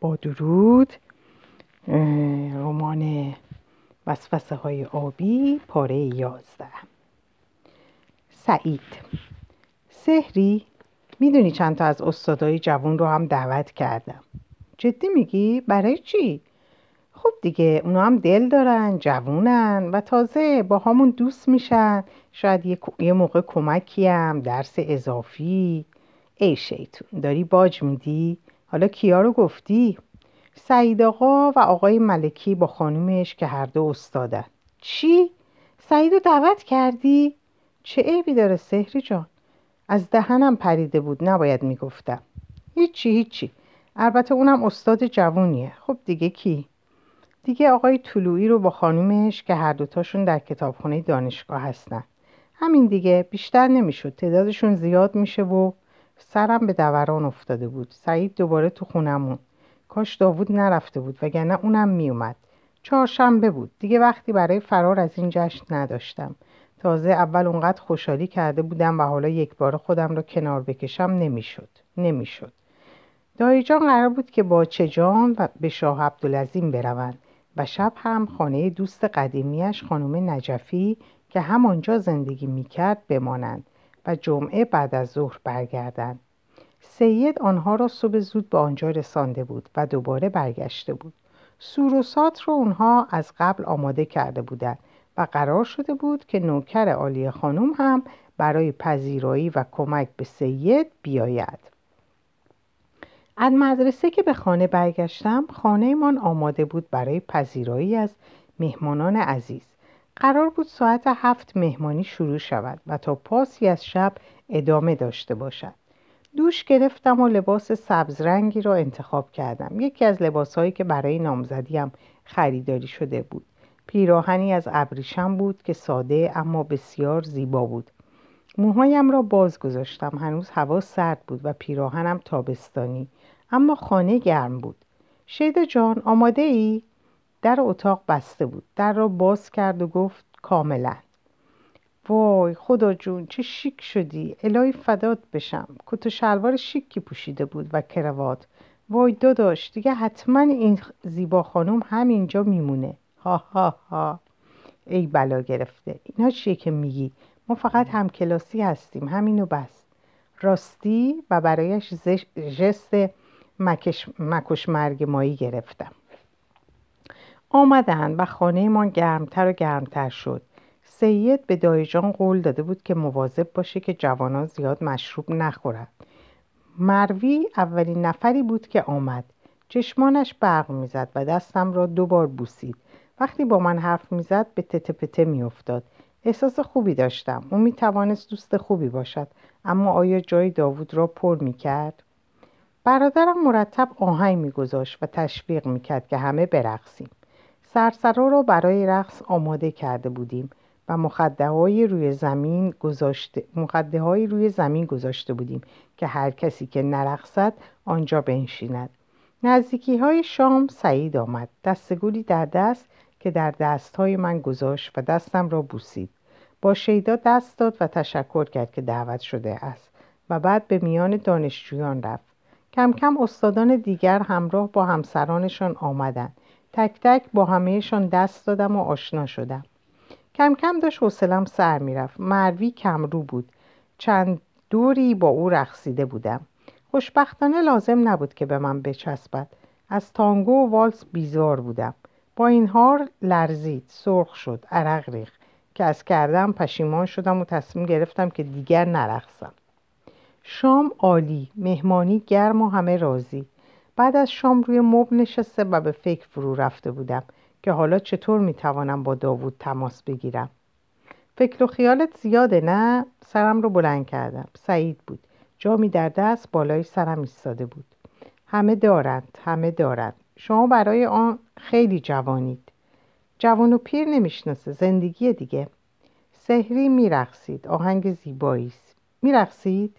با درود رمان وسوسه های آبی پاره یازده سعید سهری می‌دونی چند تا از استادای جوان رو هم دعوت کردم جدی میگی؟ برای چی؟ خب دیگه اونا هم دل دارن جوونن و تازه با همون دوست میشن شاید یه, یه موقع کمکی هم درس اضافی ای شیطون داری باج میدی؟ حالا کیا رو گفتی؟ سعید آقا و آقای ملکی با خانومش که هر دو استادن چی؟ سعید رو دعوت کردی؟ چه عیبی داره سهری جان؟ از دهنم پریده بود نباید می‌گفتم هیچی هیچی البته اونم استاد جوونیه خب دیگه کی؟ دیگه آقای طلوعی رو با خانومش که هر دوتاشون در کتابخونه دانشگاه هستن همین دیگه بیشتر نمی‌شد تعدادشون زیاد میشه و سرم به دوران افتاده بود. سعید دوباره تو خونمون. کاش داوود نرفته بود وگرنه اونم میومد چهارشنبه بود. دیگه وقتی برای فرار از این جشن نداشتم. تازه اول اونقدر خوشحالی کرده بودم و حالا یک بار خودم رو کنار بکشم نمی‌شد. نمی‌شد. دایجان قرار بود که با چجان و به شاه عبدالعظیم بروند و شب هم خانه دوست قدیمیش خانم نجفی که همانجا زندگی می‌کرد بمانند. و جمعه بعد از ظهر برگردند سید آنها را صبح زود به آنجا رسانده بود و دوباره برگشته بود. سوروسات رو اونها از قبل آماده کرده بودند و قرار شده بود که نوکر عالی خانم هم برای پذیرایی و کمک به سید بیاید. از مدرسه که به خانه برگشتم خانهمان آماده بود برای پذیرایی از مهمانان عزیز. قرار بود ساعت هفت مهمانی شروع شود و تا پاسی از شب ادامه داشته باشد. دوش گرفتم و لباس سبز رنگی را انتخاب کردم. یکی از لباسهایی که برای نامزدیم خریداری شده بود. پیراهنی از ابریشم بود که ساده اما بسیار زیبا بود. موهایم را باز گذاشتم. هنوز هوا سرد بود و پیراهنم تابستانی اما خانه گرم بود. شیدا جان آماده ای؟ در اتاق بسته بود. در را باز کرد و گفت کاملا. وای خدا جون چه شیک شدی. الهی فدات بشم. کت و شلوار شیکی پوشیده بود و کروات وای داداش دیگه حتما این زیبا خانم همینجا میمونه. ها ها ها. ای بلا گرفته. اینا چیه که میگی؟ ما فقط همکلاسی هستیم. همینو بس. راستی و برایش جست مکش, مکش مرگ مایی گرفتم. آمدن و خانه ما گرمتر و گرمتر شد. سید به دایجان قول داده بود که مواظب باشه که جوانان زیاد مشروب نخورند. مروی اولین نفری بود که آمد. چشمانش برق می‌زد و دستم را دوبار بوسید. وقتی با من حرف می‌زد به تته پته میافتاد. احساس خوبی داشتم. او می توانست دوست خوبی باشد. اما آیا جای داوود را پر می کرد؟ برادرم مرتب آهنگ میگذاشت و تشویق می‌کرد که همه برقصیم. سرسرا را برای رقص آماده کرده بودیم و مخده روی زمین گذاشته مخده روی زمین گذاشته بودیم که هر کسی که نرقصد آنجا بنشیند. نزدیکی های شام سعید آمد. دستگولی در دست که در دستهای من گذاشت و دستم را بوسید. با شیدا دست داد و تشکر کرد که دعوت شده است و بعد به میان دانشجویان رفت. کم کم استادان دیگر همراه با همسرانشان آمدند. تک تک با همهشان دست دادم و آشنا شدم. کم کم داشت حوصلم سر می‌رفت. مروی کمرو بود. چند دوری با او رقصیده بودم. خوشبختانه لازم نبود که به من بچسبد. از تانگو و والس بیزار بودم. با این حال لرزید. سرخ شد. عرق ریخ که از کردم پشیمان شدم و تصمیم گرفتم که دیگر نرقصم. شام عالی. مهمانی گرم و همه راضی. بعد از شام روی مبل نشسته و به فکر فرو رفته بودم که حالا چطور می‌توانم با داوود تماس بگیرم. فکر و خیالت زیاده نه؟ سرم رو بلند کردم. سعید بود. جامی در دست بالای سرم ایستاده بود. همه دارند همه دارند. شما برای آن خیلی جوانید. جوان و پیر نمی‌شناسه. زندگی دیگه. سهری میرقصید. آهنگ زیبایی است میرقصید؟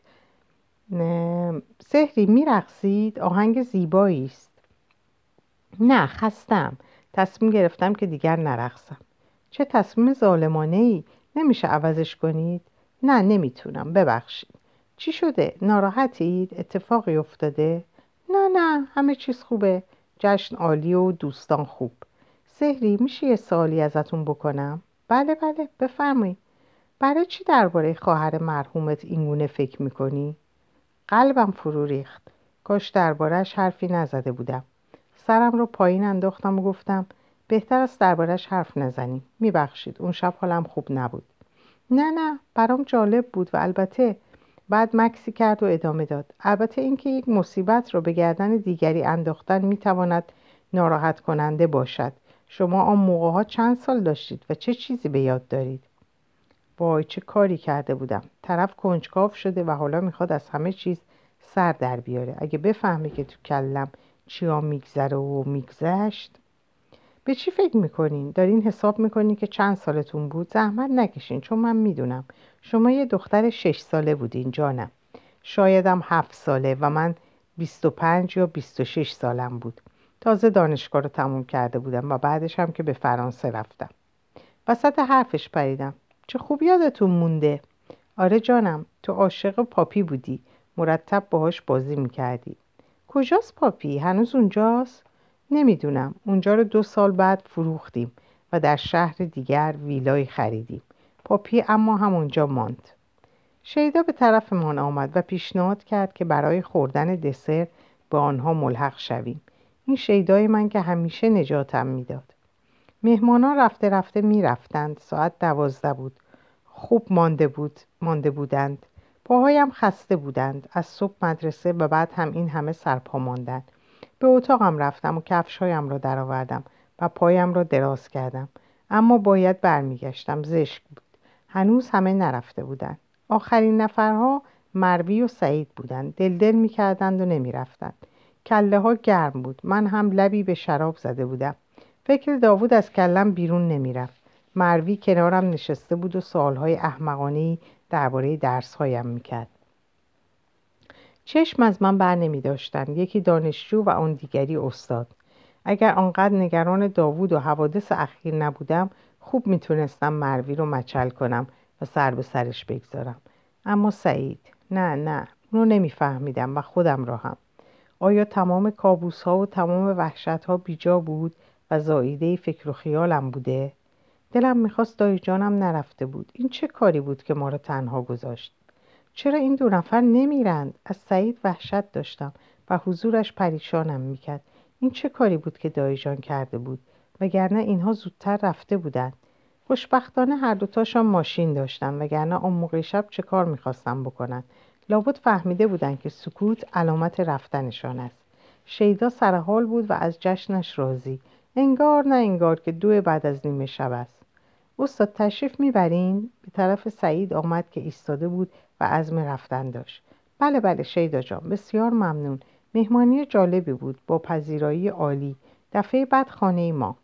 سهری میرقصید؟ آهنگ زیبایی است. نه خستم. تصمیم گرفتم که دیگر نرقصم. چه تصمیم ظالمانه ای نمیشه عوضش کنید؟ نه نمی‌تونم. ببخشید. چی شده؟ ناراحتید؟ اتفاقی افتاده؟ نه نه همه چیز خوبه. جشن عالی و دوستان خوب. سهری میشه یه سوالی ازتون بکنم؟ بله بله بفرمایید. برای چی درباره خواهر مرحومت اینگونه فکر می‌کنی؟ قلبم فرو ریخت. کاش دربارهش حرفی نزده بودم. سرم رو پایین انداختم و گفتم بهتر است دربارهش حرف نزنیم. میبخشید اون شب حالم خوب نبود. نه نه برام جالب بود و البته بعد مکسی کرد و ادامه داد. البته اینکه یک مصیبت رو به گردن دیگری انداختن می‌تواند ناراحت کننده باشد. شما آن موقع ها چند سال داشتید و چه چیزی به یاد دارید؟ وای چه کاری کرده بودم. طرف کنجکاو شده و حالا می‌خواد از همه چیز سر در بیاره. اگه بفهمه که تو کلم چیا میگذره و میگذشت. به چی فکر می‌کنین؟ دارین حساب می‌کنین که چند سالتون بود؟ زحمت نکشین چون من می‌دونم. شما یه دختر شش ساله بودین جانم. شایدم هفت ساله و من 25 یا 26 سالم بود. تازه دانشگاه رو تموم کرده بودم و بعدش هم که به فرانسه رفتم. وسط حرفش پریدم. چه خوب یادتون مونده. آره جانم تو عاشق پاپی بودی. مرتب باهاش بازی می‌کردی. کجاست پاپی؟ هنوز اونجاست؟ نمی‌دونم. اونجا رو دو سال بعد فروختیم و در شهر دیگر ویلای خریدیم. پاپی اما همونجا ماند. شیدا به طرف من آمد و پیشنهاد کرد که برای خوردن دسر به آنها ملحق شویم. این شیدای من که همیشه نجاتم می‌داد. مهمانان رفته رفته می‌رفتند. ساعت دوازده بود. خوب مانده بود مانده بودند. پاهایم خسته بودند. از صبح مدرسه و بعد هم این همه سرپا ماندند به اتاقم رفتم و کفشهایم را درآوردم و پایم را دراز کردم. اما باید برمیگشتم. زشک بود. هنوز همه نرفته بودند. آخرین نفرها مروی و سعید بودند. دلدل می‌کردند و نمی‌رفتند. کله ها گرم بود. من هم لبی به شراب زده بودم. فکر داوود از کلم بیرون نمی‌رفت. مروی کنارم نشسته بود و سالهای احمقانه درباره درسهایم می‌کرد. چشم از من بر نمی داشتن. یکی دانشجو و آن دیگری استاد. اگر آنقدر نگران داوود و حوادث اخیر نبودم خوب می‌تونستم مروی رو مچل کنم و سر به سرش بگذارم. اما سعید نه نه اونو نمیفهمیدم و خودم را هم آیا تمام کابوس ها و تمام وحشت ها بیجا بود؟ و زاییده فکر و خیالم بوده؟ دلم می‌خواست دایی جانم نرفته بود. این چه کاری بود که ما را تنها گذاشت؟ چرا این دو نفر نمیرند؟ از سعید وحشت داشتم و حضورش پریشانم می‌کرد. این چه کاری بود که دایی جان کرده بود؟ وگرنه اینها زودتر رفته بودند. خوشبختانه هر دوتاشان ماشین داشتن وگرنه آن موقع شب چه کار می‌خواستم بکنن لابد فهمیده بودند که سکوت علامت رفتنشان است. شیدا سرحال بود و از جشنش راضی. انگار نه انگار که دو بعد از نیمه شب است. استاد تشریف می‌برین؟ به طرف سعید آمد که ایستاده بود و عزم رفتن داشت. بله بله شیدا جان بسیار ممنون. مهمانی جالبی بود با پذیرایی عالی. دفعه بعد خانه ما.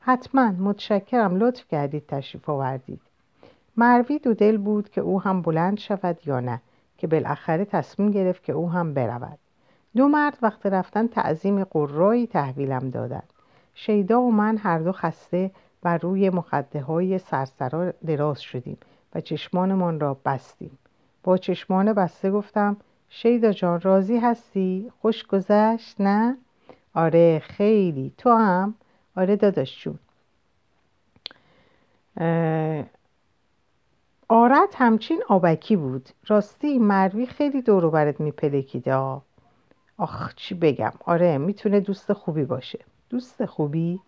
حتما متشکرم. لطف کردید تشریف آوردید. مروی دو دل بود که او هم بلند شود یا نه که بالاخره تصمیم گرفت که او هم برود. دو مرد وقت رفتن تعظیم قرایی تحویلم دادند. شیدا و من هر دو خسته و روی مخده های سرسرا دراز شدیم و چشمانمان را بستیم. با چشمان بسته گفتم شیدا جان راضی هستی؟ خوش گذشت؟ نه؟ آره خیلی. تو هم؟ آره داداش جون. آرت همچین آبکی بود. راستی مروی خیلی دورو برت میپلکیده آخ چی بگم؟ آره می‌تونه دوست خوبی باشه. دوست خوبی؟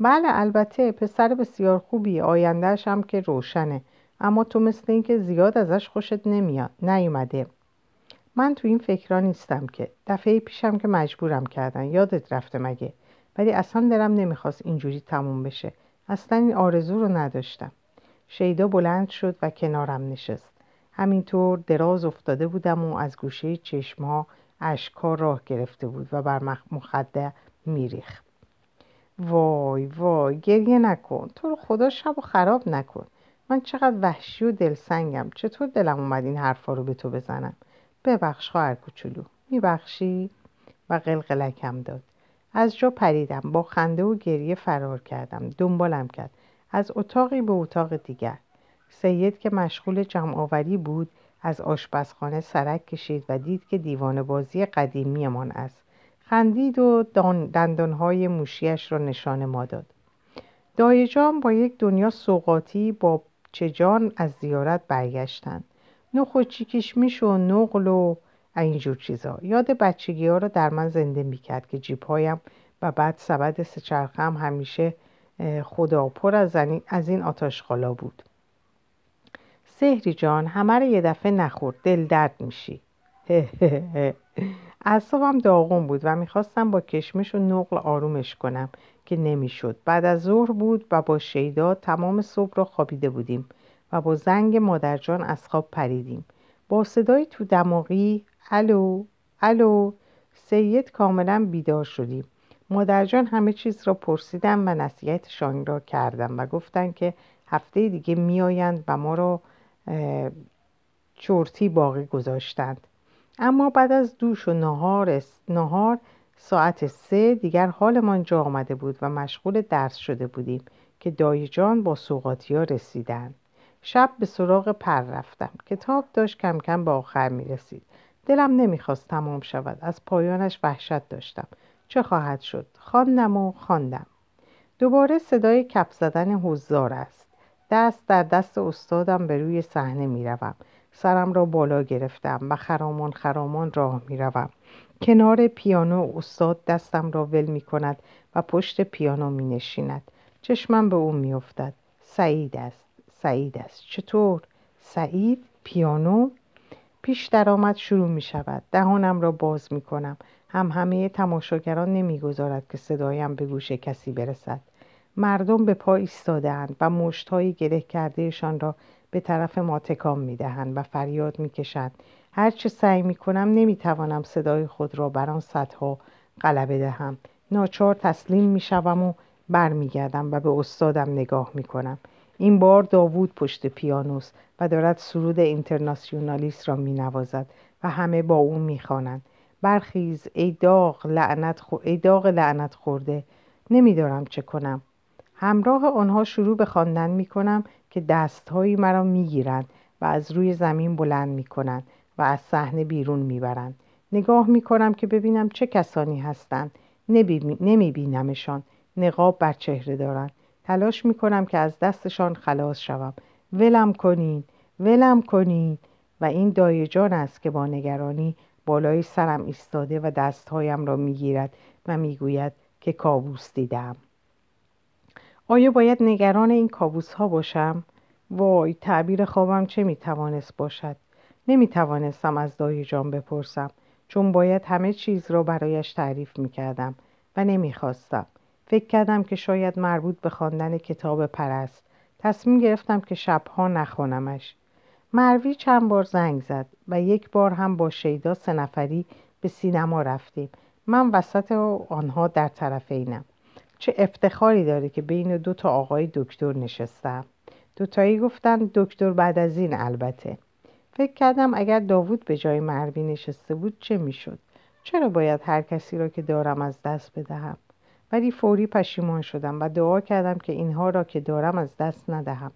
بله البته پسر بسیار خوبی آیندهش هم که روشنه. اما تو مثل اینکه زیاد ازش خوشت نمیاد نیومده. من تو این فکرها نیستم که. دفعه پیشم که مجبورم کردن. یادت رفته مگه؟ ولی اصلا دلم نمی‌خواست اینجوری تموم بشه. اصلا این آرزو رو نداشتم. شیدا بلند شد و کنارم نشست. همینطور دراز افتاده بودم و از گوشه چشمها اشکها راه گرفته بود و بر مخده میریخ وای وای گریه نکن. تو رو خدا شب و خراب نکن. من چقدر وحشی و دلسنگم. چطور دلم اومد این حرفا رو به تو بزنم؟ ببخش خواهر کوچولو. میبخشی؟ و قلقلکم داد. از جا پریدم. با خنده و گریه فرار کردم. دنبالم کرد. از اتاقی به اتاق دیگر. سید که مشغول جمع بود از آشپزخانه سرک کشید و دید که دیوان بازی قدیمیمان است. خندید و دندانهای موشیش را نشان ما داد. دایجان با یک دنیا سوقاتی با چجان از زیارت برگشتند. نخوچی کشمیش و نقل و اینجور چیزا. یاد بچگی ها را در من زنده می‌کرد که جیبهایم و بعد سبد سچرخم همیشه خدا پر از, این آتاشخالا بود. سهری جان همه یه دفعه نخورد دل درد میشی. اعصابم داغون بود و می‌خواستم با کشمش و نقل آرومش کنم که نمی‌شد. بعد از ظهر بود و با شیدا تمام صبح را خوابیده بودیم و با زنگ مادرجان از خواب پریدیم. با صدای تو دماغی الو الو سید کاملا بیدار شدیم. مادرجان همه چیز را پرسیدم و نصیحتشان را کردم و گفتن که هفته دیگه میآیند و ما را چورتی باقی گذاشتند. اما بعد از دوش و نهار, نهار ساعت سه دیگر حالمان جا آمده بود و مشغول درس شده بودیم که دایجان با سوقاتی ها رسیدند شب به سراغ پر رفتم. کتاب داشت کم کم به آخر می رسید. دلم نمی‌خواست تمام شود. از پایانش وحشت داشتم. چه خواهد شد؟ خواندم و خواندم. دوباره صدای کپ زدن حضار است. دست در دست استادم به روی صحنه می‌روم سرم را بالا گرفتم و خرامان خرامان راه می‌روم کنار پیانو استاد دستم را ول می کند و پشت پیانو می نشیند. چشمم به او می افتد. سعید است. سعید است. چطور؟ سعید؟ پیانو؟ پیش درآمد شروع می شود. دهانم را باز می کنم. هم همه تماشاگران نمی‌گذارد که صدایم به گوش کسی برسد. مردم به پا ایستادهاند و مشتهای گره کردهشان را به طرف ما تکام می‌دهند و فریاد می‌کشند. هرچه سعی می‌کنم نمی‌توانم صدای خود را بر آن صدها غلبه دهم. ناچار تسلیم می‌شوم و برمیگردم و به استادم نگاه می‌کنم. این بار داوود پشت پیانوس و دارد سرود اینترناسیونالیست را مینوازد و همه با او می‌خوانند. برخیز ای داغ لعنت, ای داغ لعنت خورده. نمیدارم چه کنم. همراه آنها شروع به خواندن می کنم که دستهایی مرا می گیرند و از روی زمین بلند می کنند و از صحنه بیرون می برند. نگاه می کنم که ببینم چه کسانی هستند. نمی بینمشان نقاب بر چهره دارند. تلاش می کنم که از دستشان خلاص شوم. ولم کنین. ولم کنین. و این دایجان است که با نگرانی بالای سرم ایستاده و دستهایم را می‌گیرد و می‌گوید که کابوس دیدم. آیا باید نگران این کابوس ها باشم؟ وای تعبیر خوابم چه می‌توانست باشد؟ نمی‌توانستم از دایجان بپرسم چون باید همه چیز را برایش تعریف می‌کردم و نمی‌خواستم. فکر کردم که شاید مربوط به خواندن کتاب پرست. تصمیم گرفتم که شبها نخوانمش. مروی چند بار زنگ زد و یک بار هم با شیدا سه نفری به سینما رفتیم. من وسط آنها در طرف اینم چه افتخاری داره که بین دو تا آقای دکتر نشستم دوتایی گفتن دکتر بعد از این البته. فکر کردم اگر داوود به جای مروی نشسته بود چه می‌شد؟ چرا باید هر کسی را که دارم از دست بدهم؟ ولی فوری پشیمان شدم و دعا کردم که اینها را که دارم از دست ندهم.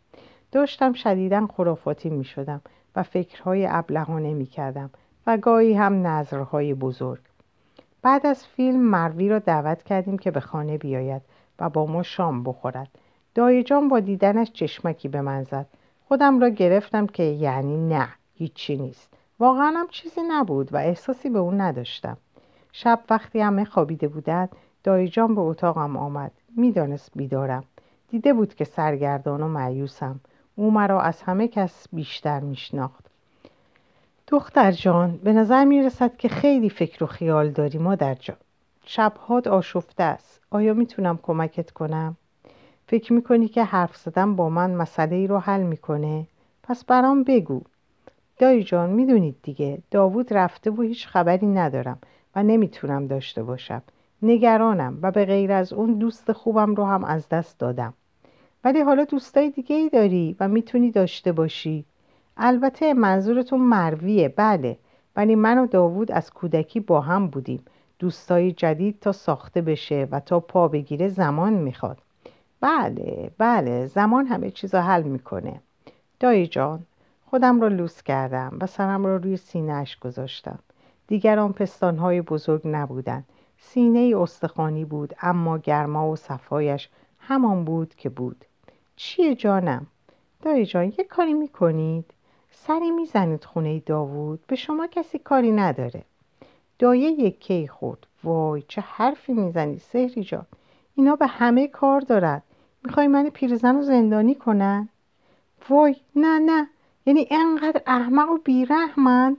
داشتم شدیدا خرافاتی می شدم و فکرهای ابلهانه می کردم و گاهی هم نظرهای بزرگ. بعد از فیلم مروی را دعوت کردیم که به خانه بیاید و با ما شام بخورد. دایجان با دیدنش چشمکی به من زد. خودم را گرفتم که یعنی نه هیچی نیست. واقعا هم چیزی نبود و احساسی به اون نداشتم. شب وقتی همه خوابیده بودند دایجان به اتاقم آمد. می‌دانست بیدارم. دیده بود که سرگردان و معیوسم او مرا از همه کس بیشتر میشناخت. دختر جان به نظر می رسد که خیلی فکر و خیال داری مادر جان. شبهات آشفته است. آیا می‌تونم کمکت کنم؟ فکر می‌کنی که حرف زدن با من مسئله ای رو حل می‌کنه؟ پس برام بگو. دایی جان می‌دونید دیگه داوود رفته و هیچ خبری ندارم و نمی‌تونم داشته باشم. نگرانم و به غیر از اون دوست خوبم رو هم از دست دادم. ولی حالا دوستای دیگه ای داری و می‌تونی داشته باشی. البته منظورتون مرویه بله. ولی من و داوود از کودکی با هم بودیم. دوستای جدید تا ساخته بشه و تا پا بگیره زمان می‌خواد. بله بله. زمان همه چیزا حل می‌کنه. دایی جان خودم را لوس کردم و سرم را روی سینهش گذاشتم. دیگر آن پستانهای بزرگ نبودند سینه ای استخوانی بود اما گرما و صفایش همان بود که بود. چیه جانم؟ دایی جان یه کاری می‌کنید؟ سری می‌زنید خونه داوود. به شما کسی کاری نداره. دایه یکی خورد. وای چه حرفی می‌زنی سهری جان. اینا به همه کار دارد می‌خوای من پیرزن رو زندانی کنن؟ وای نه نه. یعنی انقدر احمق و بیرحمن.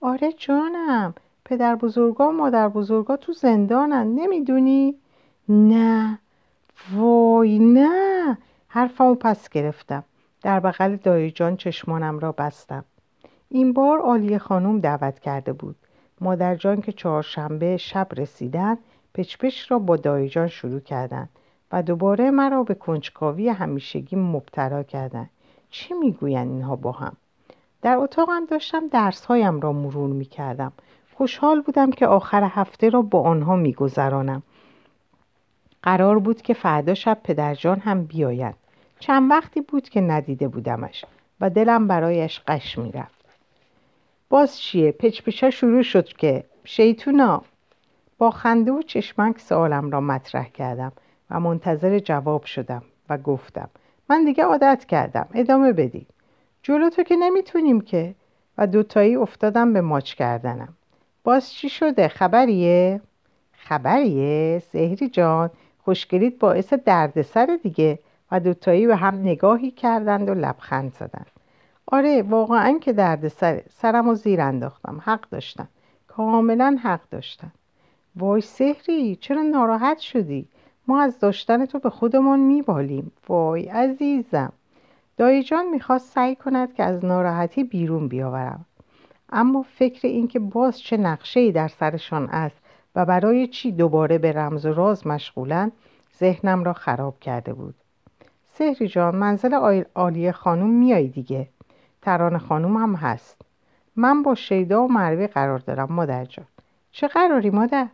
آره جانم. پدر بزرگا و مادر بزرگا تو زندانن. نمی‌دونی؟ نه. وای نه. حرفمو پس گرفتم. در بغل دایی جان چشمانم را بستم. این بار آلیه خانم دعوت کرده بود. مادر جان که چهارشنبه شب رسیدن پچپش را با دایی جان شروع کردند و دوباره مرا به کنجکاوی همیشگی مبتلا کردند چی می‌گویند اینها با هم؟ در اتاقم داشتم درسهایم را مرور می‌کردم. خوشحال بودم که آخر هفته را با آنها میگذرانم. قرار بود که فردا شب پدرجان هم بیاید. چند وقتی بود که ندیده بودمش و دلم برایش قش می‌رفت. باز چیه؟ پچپچا شروع شد که شیطونا با خنده و چشمک سوالم را مطرح کردم و منتظر جواب شدم و گفتم من دیگه عادت کردم ادامه بدید جلو تو که نمی‌تونیم که و دوتایی افتادم به ماچ کردنم. باز چی شده؟ خبریه؟ خبریه؟ سهری جان خوشگلیت باعث دردسر دیگه. و دوتایی به هم نگاهی کردند و لبخند زدند. آره واقعا که دردسره سرم و زیر انداختم. حق داشتن کاملا حق داشتن وای سهری چرا ناراحت شدی؟ ما از داشتن تو به خودمون میبالیم. وای عزیزم. دایی جان می‌خواست سعی کند که از ناراحتی بیرون بیاورم. اما فکر اینکه باز چه نقشه در سرشان است و برای چی دوباره به رمز و راز مشغولن ذهنم را خراب کرده بود. سهری جان منزل عالیه خانوم میایی دیگه. تران خانوم هم هست. من با شیدا و مروی قرار دارم مادر جان. چه قراری مادر؟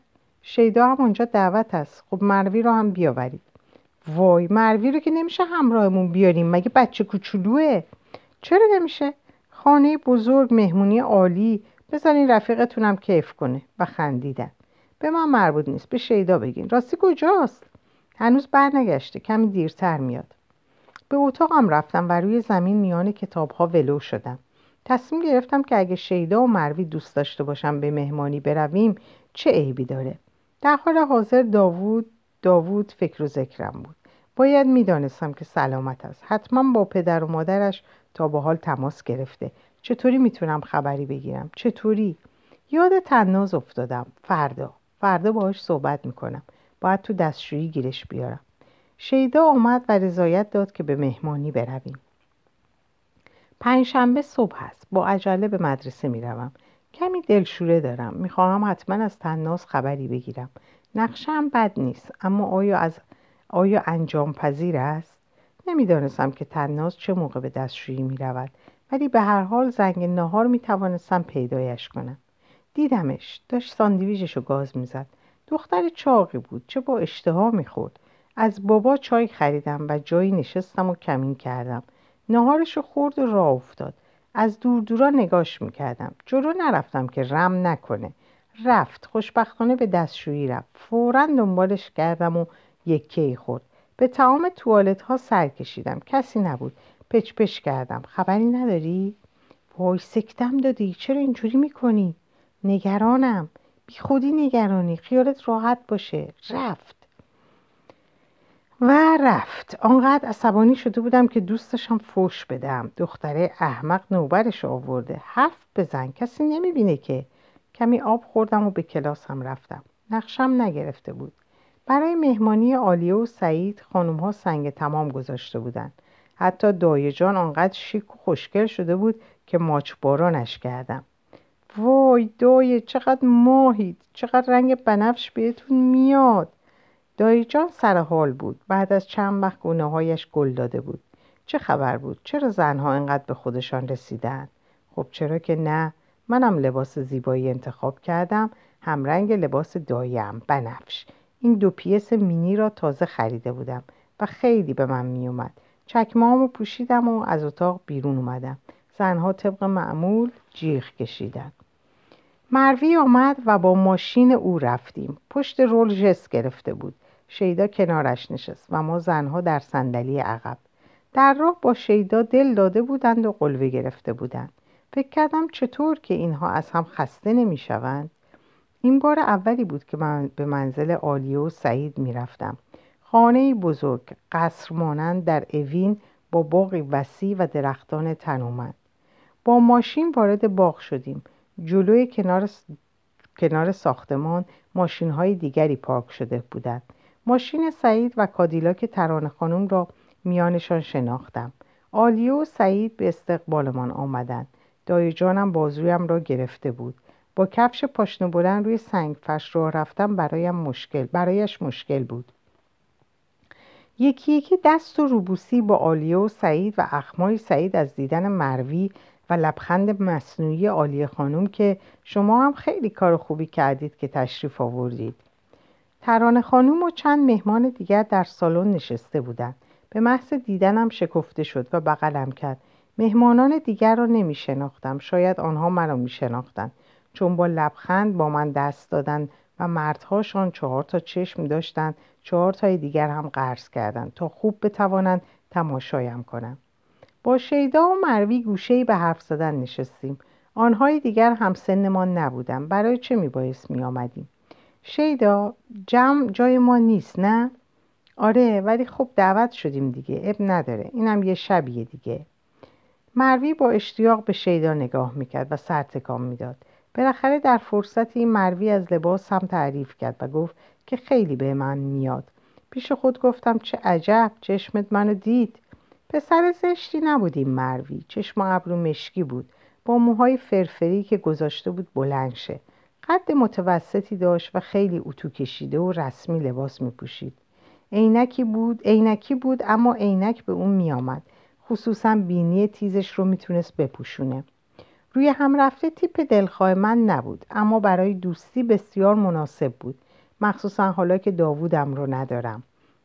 شیدا هم اونجا دعوت هست. خب مروی رو هم بیاورید. وای مروی رو که نمیشه همراهمون بیاریم. مگه بچه کوچولوه؟ چرا نمیشه؟ خانه بزرگ مهمونی عالی. بزنین رفیقتونم کیف کنه و خندیدن. به من مربوط نیست. به شیدا بگین. راستی کجاست؟ هنوز برنگشته. کمی دیرتر میاد. به اتاقم رفتم و روی زمین میان کتاب ها ولو شدم. تصمیم گرفتم که اگه شیدا و مروی دوست داشته باشم به مهمانی برویم چه عیبی داره؟ در حال حاضر داوود داوود فکر و ذکرم بود. باید می‌دانستم که سلامت است. حتما با پدر و مادرش تا به حال تماس گرفته. چطوری می‌تونم خبری بگیرم؟ چطوری؟ یاد تناز افتادم. فردا. فردا باهاش صحبت می‌کنم. باید تو دستشویی گیرش بیارم. شیدا آمد و رضایت داد که به مهمانی برویم. پنجشنبه صبح است. با عجله به مدرسه می‌روم. کمی دلشوره دارم. می‌خواهم حتما از تناز خبری بگیرم. نقشم بد نیست اما آیا از آیا انجام پذیر است؟ نمی‌دانستم که تناز چه موقع به دستشویی می رود ولی به هر حال زنگ نهار می توانستم پیدایش کنم. دیدمش. داشت ساندویژش رو گاز می‌زد. دختر چاقی بود چه با اشتها می‌خورد. از بابا چای خریدم و جایی نشستم و کمین کردم. رو خورد و راه افتاد. از دور دورا نگاش می‌کردم. جلو نرفتم که رم نکنه. رفت. خوشبختانه به دستشویی رفت. فورا دنبالش کردم و یکی خورد. به تمام توالت ها سر کشیدم. کسی نبود. پچ پچ کردم. خبری نداری؟ وای سکتم دادی. چرا اینجوری می‌کنی؟ نگرانم. بی خودی نگرانی. خیالت راحت باشه. رفت. و رفت. آنقدر عصبانی شده بودم که دوستشم فوش بدم. دختره احمق نوبرش آورده. حرف بزن. کسی نمی‌بینه که. کمی آب خوردم و به کلاس هم رفتم. نقشم نگرفته بود. برای مهمانی عالیه و سعید خانم ها سنگ تمام گذاشته بودند حتی دایه جان آنقدر شیک و خوشگل شده بود که ماچ بارانش کردم. وای دایه چقدر ماهید چقدر رنگ بنفش بهتون میاد. دایی جان سر حال بود. بعد از چند وقت گونه هایش گل داده بود. چه خبر بود؟ چرا زنها اینقدر به خودشان رسیدن؟ خب چرا که نه. منم لباس زیبایی انتخاب کردم. همرنگ لباس دایم بنفش. این دو پیس مینی را تازه خریده بودم و خیلی به من میومد چکمامو پوشیدم و از اتاق بیرون اومدم. زنها طبق معمول جیغ کشیدن. مروی آمد و با ماشین او رفتیم. پشت رول جس گرفته بود. شیدا کنارش نشست و ما زنها در صندلی عقب. در راه با شیدا دل داده بودند و قلوه گرفته بودند. فکر کردم چطور که اینها از هم خسته نمی شوند این بار اولی بود که من به منزل آلیه و سعید می رفتم خانه بزرگ قصر مانند در اوین با باغی وسیع و درختان تنومند با ماشین وارد باغ شدیم. جلوی کنار, کنار ساختمان ماشین های دیگری پارک شده بودند. ماشین سعید و کادیلاک ترانه خانم را میانشان شناختم. عالیه و سعید به استقبالمان آمدند. دایی جانم بازویم را گرفته بود. با کفش پاشنه بلند روی سنگ فرش راه رفتم برایم مشکل برایش مشکل بود. یکی یکی دست و روبوسی با عالیه و سعید و اخمای سعید از دیدن مروی و لبخند مصنوعی عالیه خانم که شما هم خیلی کار خوبی کردید که تشریف آوردید. ترانه خانم و چند مهمان دیگر در سالن نشسته بودند. به محض دیدنم شکفته شد و بغلم کرد. مهمانان دیگر را نمی شناختم شاید آنها مرا می شناختند چون با لبخند با من دست دادند و مردهاشان چهار تا چشم داشتند چهار تای دیگر هم قرض کردند تا خوب بتوانند تماشایم کنند. با شیدا و مروی گوشه به حرف زدن نشستیم. آنهای دیگر هم سنمان نبودم برای چه میبایست میآمدیم؟ شیدا جمع جای ما نیست نه؟ آره ولی خب دعوت شدیم دیگه اب نداره. اینم یه شبیه دیگه. مروی با اشتیاق به شیدا نگاه می‌کرد و سر تکان می‌داد. بالاخره در فرصتی مروی از لباس هم تعریف کرد و گفت که خیلی به من میاد. پیش خود گفتم چه عجب چشمت منو دید. پسر زشتی نبودیم مروی. چشم ابرو مشکی بود. با موهای فرفری که گذاشته بود بلند شه. قد متوسطی داشت و خیلی اتو کشیده و رسمی لباس می پوشید عینکی بود عینکی بود اما عینک به اون میآمد. خصوصا بینی تیزش رو می‌تونست بپوشونه. روی هم رفته تیپ دلخواه من نبود اما برای دوستی بسیار مناسب بود. مخصوصا حالا که داوودم رو ندارم.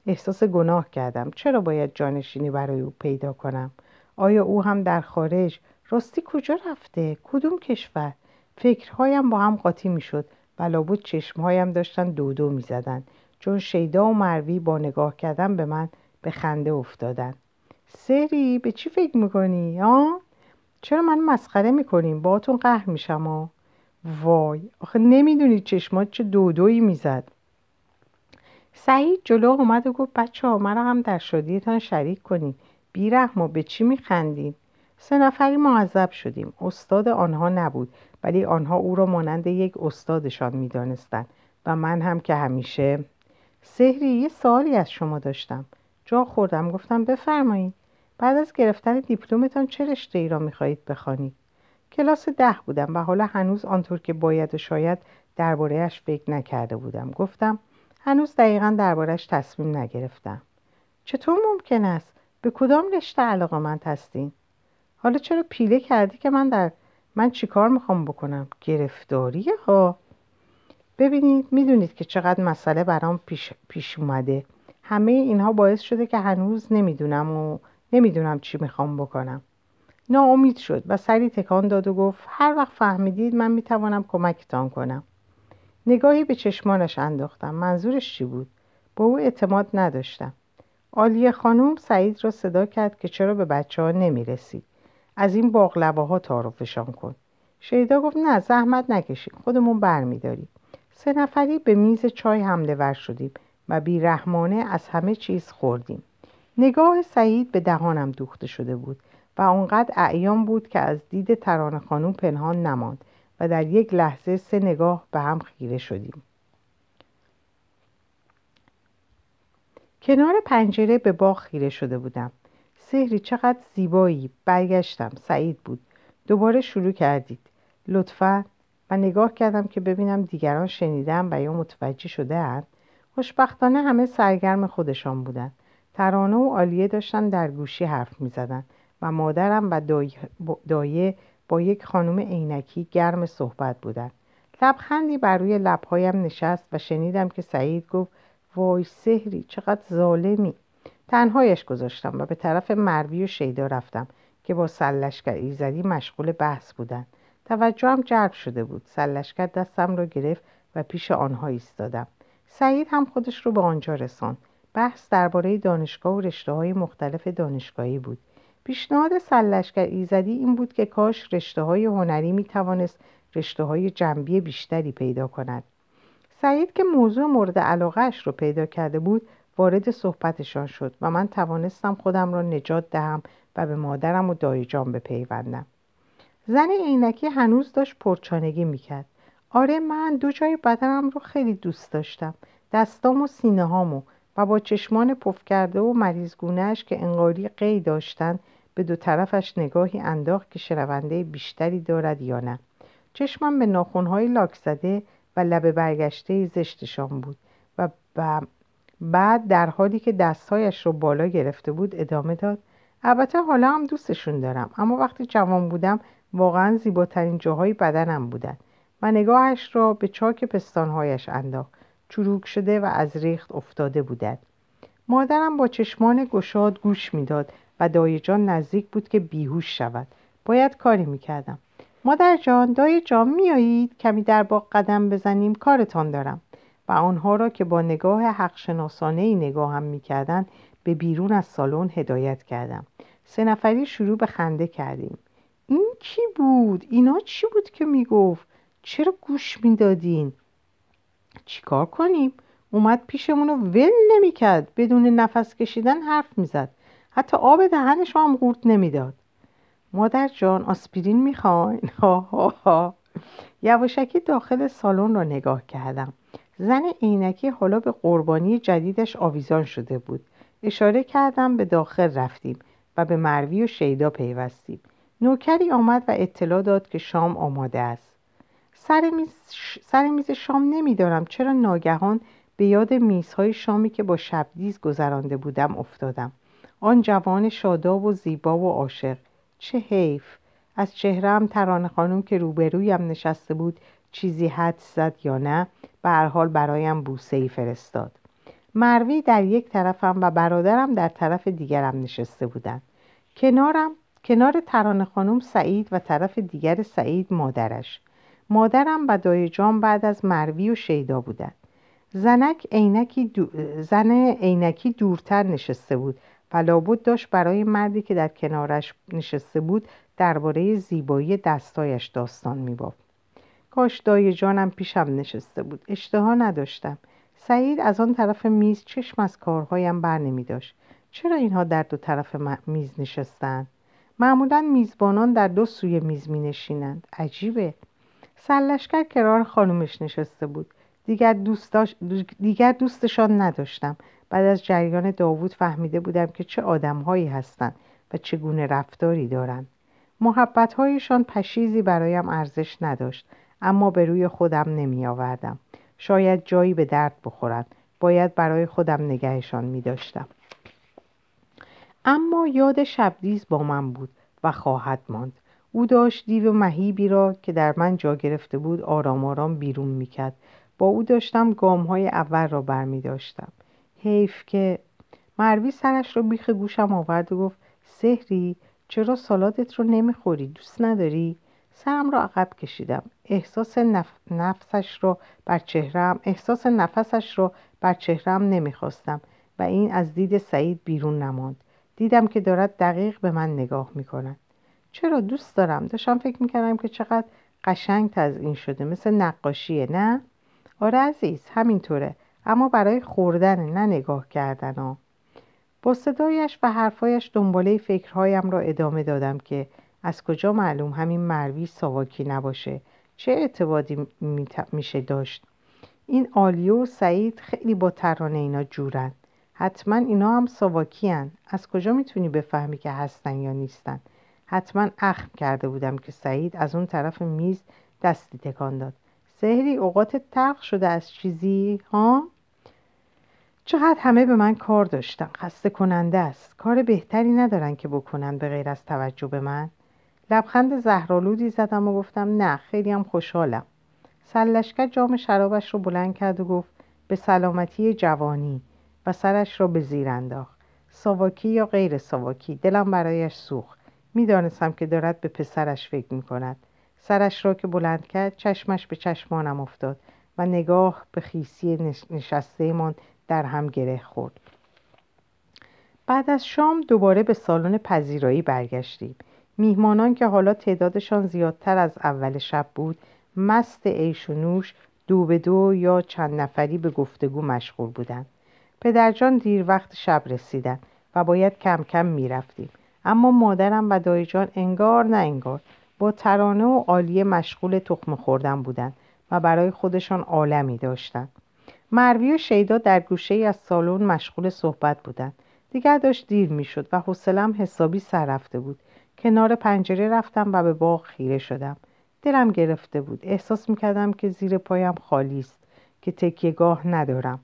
احساس گناه کردم. چرا باید جانشینی برای او پیدا کنم؟ آیا او هم در خارج؟ راستی کجا رفته؟ کدوم کشور؟ فکرهایم با هم قاطی می‌شد و لابد چشمهایم داشتن دو دو زدن چون شیدا و مروی با نگاه کردن به من به خنده افتادن سری به چی فکر می‌کنی؟ آه؟ چرا من مسخره می‌کنیم؟ باهاتون قهر میشم ها؟ وای آخه نمی‌دونی چشمات چه دودویی می‌زد سعید جلو اومد و گفت بچه ها مرا هم در شادیتان شریک کنید بیرحم به چی میخندید سه نفری معذب شدیم. استاد آنها نبود ولی آنها او را مانند یک استادشان می‌دانستند و من هم که همیشه سهری یه سوالی از شما داشتم. جا خوردم گفتم بفرمایید. بعد از گرفتن دیپلمتان چه رشته ای را می‌خواهید بخوانید؟ کلاس ده بودم و حالا هنوز آنطور که باید و شاید دربارهاش فکر نکرده بودم. گفتم هنوز دقیقا دربارهش تصمیم نگرفتم. چطور ممکن است؟ به کدام رشته علاقه من هستین؟ حالا چرا پیله کردی که من در من چیکار می‌خوام بکنم؟ گرفتاری ها ببینید می‌دونید که چقدر مسئله برام پیش, پیش اومده. همه اینها باعث شده که هنوز نمی‌دونم و نمی‌دونم چی می‌خوام بکنم. ناامید شد و سری تکان داد و گفت هر وقت فهمیدید من می‌توانم کمکتان کنم. نگاهی به چشمانش انداختم. منظورش چی بود؟ با او اعتماد نداشتم. آلیه خانم سعید را صدا کرد که چرا به بچه ها نمی رسید. از این باقلبه ها تعارفشان کن. شیدا گفت نه زحمت نکشید خودمون برمیداریم. سه نفری به میز چای حمله ور شدیم و بیرحمانه از همه چیز خوردیم. نگاه سعید به دهانم دوخته شده بود و آنقدر اعیان بود که از دید ترانه خانم پنهان نماند و در یک لحظه سه نگاه به هم خیره شدیم. کنار پنجره به باغ خیره شده بودم. سهری چقدر زیبایی. برگشتم. سعید بود. دوباره شروع کردید. لطفا. و نگاه کردم که ببینم دیگران شنیدم و یا متوجه شده اند خوشبختانه همه سرگرم خودشان بودند ترانه و عالیه داشتن در گوشی حرف می زدن و مادرم و دایه با یک خانم عینکی گرم صحبت بودند لبخندی بر روی لبهایم نشست و شنیدم که سعید گفت وای سهری چقدر ظالمی. تنهایش گذاشتم و به طرف مروی و شیدا رفتم که با سلشگر ایزدی مشغول بحث بودند توجهم جلب شده بود. سلشکر دستم را گرفت و پیش آنها ایستادم. سعید هم خودش رو به آنجا رساند. بحث درباره دانشگاه و رشته های مختلف دانشگاهی بود. پیشنهاد سلشکر ایزدی این بود که کاش رشته های هنری می توانست رشته های جنبی بیشتری پیدا کند. سعید که موضوع مورد علاقهش رو پیدا کرده بود وارد صحبتشان شد و من توانستم خودم را نجات دهم و به مادرم و دایجان بپیوندم. زن عینکی هنوز داشت پرچانگی می‌کرد. آره من دو جای بدنم رو خیلی دوست داشتم دستام و سینه هامو و با چشمان پف کرده و مریضگونهش که انقاری قی داشتن به دو طرفش نگاهی انداخت که شنونده بیشتری دارد یا نه. چشمم به ناخونهای لاک زده و لب برگشته زشتشان بود و بعد در حالی که دستهایش رو بالا گرفته بود ادامه داد. البته حالا هم دوستشون دارم اما وقتی جوان بودم واقعا زیباترین جاهای بدنم بودن و نگاهش را به چاک پستانهایش انداخت. چروک شده و از ریخت افتاده بودند مادرم با چشمان گشاد گوش می‌داد و دایی جان نزدیک بود که بیهوش شود. باید کاری می‌کردم. مادر جان دایی جان میایید؟ کمی در باغ قدم بزنیم کارتان دارم. و آنها را که با نگاه حق شناسانه ای نگاه هم می‌کردند به بیرون از سالن هدایت کردم سه نفری شروع به خنده کردیم این کی بود؟ اینا چی بود که می‌گفت؟ چرا گوش می‌دادین؟ چیکار کنیم؟ اومد پیشمون رو ول نمی‌کرد بدون نفس کشیدن حرف می‌زد حتی آب دهنش هم قورت نمی‌داد مادر جان آسپرین می‌خواین ها یواشکی داخل سالن را نگاه کردم زن عینکی حالا به قربانی جدیدش آویزان شده بود. اشاره کردم به داخل رفتیم و به مروی و شیدا پیوستیم. نوکری آمد و اطلاع داد که شام آماده است. سر میز, سر میز شام نمیدارم چرا ناگهان به یاد میزهای شامی که با شبدیز گذرانده بودم افتادم. آن جوان شاداب و زیبا و عاشق. چه حیف! از چهرم ترانه خانم که روبرویم نشسته بود چیزی حد زد یا نه؟ به هر حال برایم بوسه ای فرستاد. مروی در یک طرفم و برادرم در طرف دیگرم نشسته بودند. کنارم کنار ترانه خانم سعید و طرف دیگر سعید مادرش. مادرم و دایجان بعد از مروی و شیدا بودند. زنک عینکی زن عینکی دورتر نشسته بود و لابد داشت برای مردی که در کنارش نشسته بود درباره زیبایی دستایش داستان میبافت. کاش دایی جانم پیشم نشسته بود. اشتها نداشتم. سعید از آن طرف میز چشم از کارهایم بر نمی داشت. چرا اینها در دو طرف میز نشستند معمولا میزبانان در دو سوی میز می نشینند. عجیبه. سلشکر کرار خانومش نشسته بود. دیگر, دیگر دوستشان نداشتم. بعد از جریان داوود فهمیده بودم که چه آدمهایی هستند و چگونه رفتاری دارند. محبتهایشان پشیزی برایم ارزش نداشت. اما به روی خودم نمی آوردم شاید جایی به درد بخورد. باید برای خودم نگهشان می داشتم اما یاد شبدیز با من بود و خواهد ماند. او داشت دیو مهیبی را که در من جا گرفته بود آرام آرام بیرون می‌کرد. با او داشتم گام های اول را بر می داشتم حیف که مروی سرش را بیخ گوشم آورد و گفت سهری چرا سالادت رو نمی‌خوری؟ دوست نداری؟ سرم را عقب کشیدم. احساس نفسش را بر چهرم احساس نفسش را بر چهرم نمی‌خواستم و این از دید سعید بیرون نماند. دیدم که دارد دقیق به من نگاه می‌کند. چرا دوست دارم؟ داشتم فکر می‌کردم که چقدر قشنگ تزئین شده. مثل نقاشیه نه؟ آره عزیز همینطوره. اما برای خوردن نه نگاه کردن ها. با صدایش و حرفایش دنباله فکرهایم را ادامه دادم که از کجا معلوم همین مروی ساواکی نباشه؟ چه اعتبادی میشه داشت؟ این آلیو و سعید خیلی با ترانه اینا جورن. حتما اینا هم ساواکی هن. از کجا می‌تونی بفهمی که هستن یا نیستن؟ حتما اخم کرده بودم که سعید از اون طرف میز دستی تکان داد. سهری اوقات تلخ شده از چیزی ها؟ چقدر همه به من کار داشتن. خسته کننده است. کار بهتری ندارن که بکنن به غیر از توجه به من. لبخند زهرالودی زدم و گفتم نه خیلی هم خوشحالم. سلشکر جام شرابش رو بلند کرد و گفت به سلامتی جوانی و سرش را به زیر انداخت. ساواکی یا غیر ساواکی؟ دلم برایش سوخت. می‌دانستم که دارد به پسرش فکر می‌کند. سرش را که بلند کرد چشمش به چشمانم افتاد و نگاه به خیسی نشستهمان در هم گره خورد. بعد از شام دوباره به سالن پذیرایی برگشتیم. میهمانان که حالا تعدادشان زیادتر از اول شب بود مست عیش و نوش دو به دو یا چند نفری به گفتگو مشغول بودند. پدرجان دیر وقت شب رسیدن و باید کم کم می‌رفتیم. اما مادرم و دایجان انگار نه انگار با ترانه و عالیه مشغول تخم خوردن بودند و برای خودشان عالمی داشتند. مروی و شیدا در گوشه ای از سالن مشغول صحبت بودند. دیگر داشت دیر می‌شد و حوصلم حسابی سر رفته بود. کنار پنجره رفتم و به باغ خیره شدم. دلم گرفته بود. احساس می‌کردم که زیر پایم خالی است که تکیهگاه ندارم.